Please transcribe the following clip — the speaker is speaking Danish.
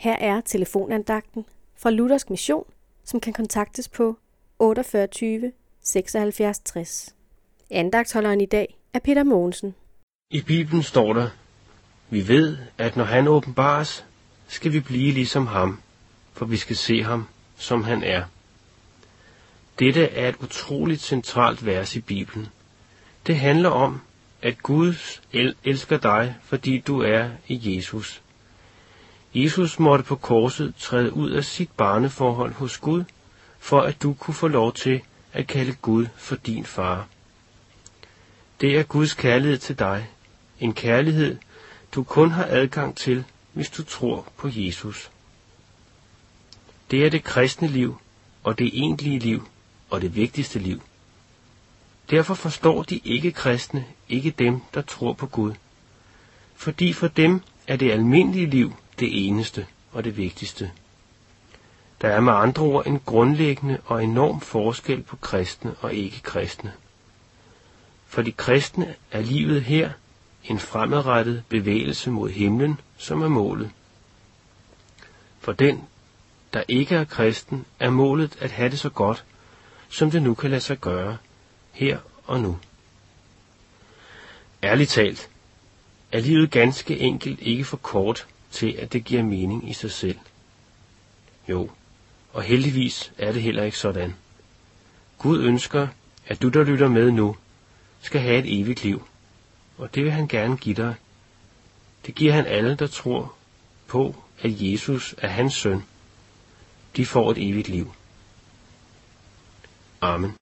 Her er telefonandagten fra Luthersk Mission, som kan kontaktes på 48 76 60. Andagtholderen i dag er Peter Mogensen. I Bibelen står der, vi ved, at når han åbenbares, skal vi blive ligesom ham, for vi skal se ham, som han er. Dette er et utroligt centralt vers i Bibelen. Det handler om, at Gud el- elsker dig, fordi du er i Jesus. Jesus måtte på korset træde ud af sit barneforhold hos Gud, for at du kunne få lov til at kalde Gud for din far. Det er Guds kærlighed til dig, en kærlighed, du kun har adgang til, hvis du tror på Jesus. Det er det kristne liv, og det egentlige liv, og det vigtigste liv. Derfor forstår de ikke-kristne ikke dem, der tror på Gud. Fordi for dem er det almindelige liv det eneste og det vigtigste. Der er med andre ord en grundlæggende og enorm forskel på kristne og ikke-kristne. For de kristne er livet her en fremadrettet bevægelse mod himlen, som er målet. For den, der ikke er kristen, er målet at have det så godt, som det nu kan lade sig gøre, her og nu. Ærligt talt, er livet ganske enkelt ikke for kort til, at det giver mening i sig selv. Jo, og heldigvis er det heller ikke sådan. Gud ønsker, at du, der lytter med nu, skal have et evigt liv, og det vil han gerne give dig. Det giver han alle, der tror på, at Jesus er hans søn. De får et evigt liv. Amen.